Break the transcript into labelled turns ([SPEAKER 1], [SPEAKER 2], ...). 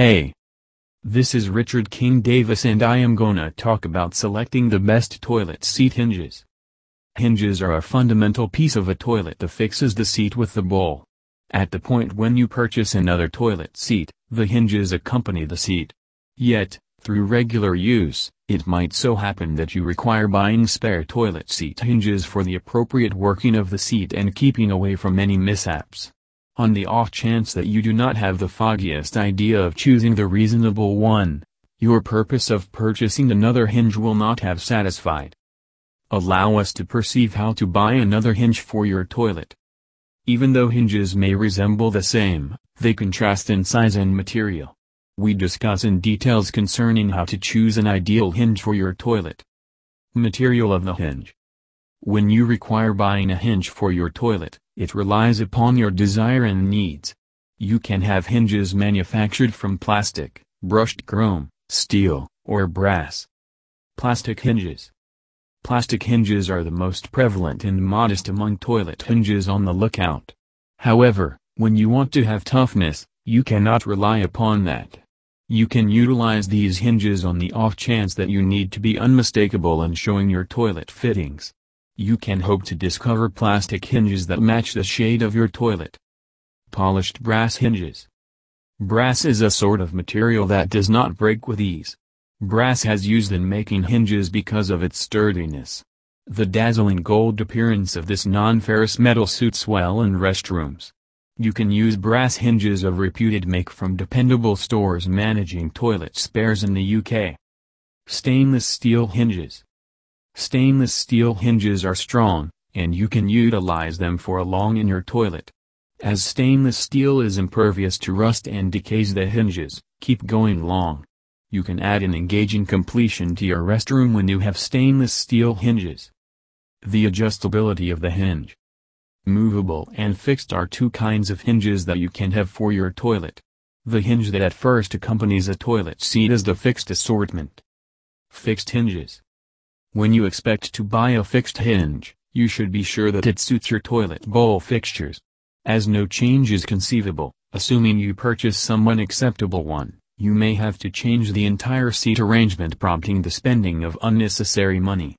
[SPEAKER 1] Hey! This is Richard King Davis and I am gonna talk about selecting the best toilet seat hinges. Hinges are a fundamental piece of a toilet that fixes the seat with the bowl. At the point when you purchase another toilet seat, the hinges accompany the seat. Yet, through regular use, it might so happen that you require buying spare toilet seat hinges for the appropriate working of the seat and keeping away from any mishaps. On the off chance that you do not have the foggiest idea of choosing the reasonable one, your purpose of purchasing another hinge will not have satisfied. Allow us to perceive how to buy another hinge for your toilet. Even though hinges may resemble the same, they contrast in size and material. We discuss in details concerning how to choose an ideal hinge for your toilet. Material of the hinge. When you require buying a hinge for your toilet, it relies upon your desire and needs. You can have hinges manufactured from plastic, brushed chrome, steel, or brass. Plastic hinges. Plastic hinges are the most prevalent and modest among toilet hinges on the lookout. However, when you want to have toughness, you cannot rely upon that. You can utilize these hinges on the off chance that you need to be unmistakable in showing your toilet fittings you can hope to discover plastic hinges that match the shade of your toilet. Polished brass hinges. Brass is a sort of material that does not break with ease. Brass has used in making hinges because of its sturdiness. The dazzling gold appearance of this non-ferrous metal suits well in restrooms. You can use brass hinges of reputed make from dependable stores managing toilet spares in the UK. Stainless steel hinges. Stainless steel hinges are strong, and you can utilize them for a long in your toilet. As stainless steel is impervious to rust and decays the hinges, keep going long. You can add an engaging completion to your restroom when you have stainless steel hinges. The adjustability of the hinge. Movable and fixed are two kinds of hinges that you can have for your toilet. The hinge that at first accompanies a toilet seat is the fixed assortment. Fixed hinges. When you expect to buy a fixed hinge, you should be sure that it suits your toilet bowl fixtures. As no change is conceivable, assuming you purchase some unacceptable one, you may have to change the entire seat arrangement prompting the spending of unnecessary money.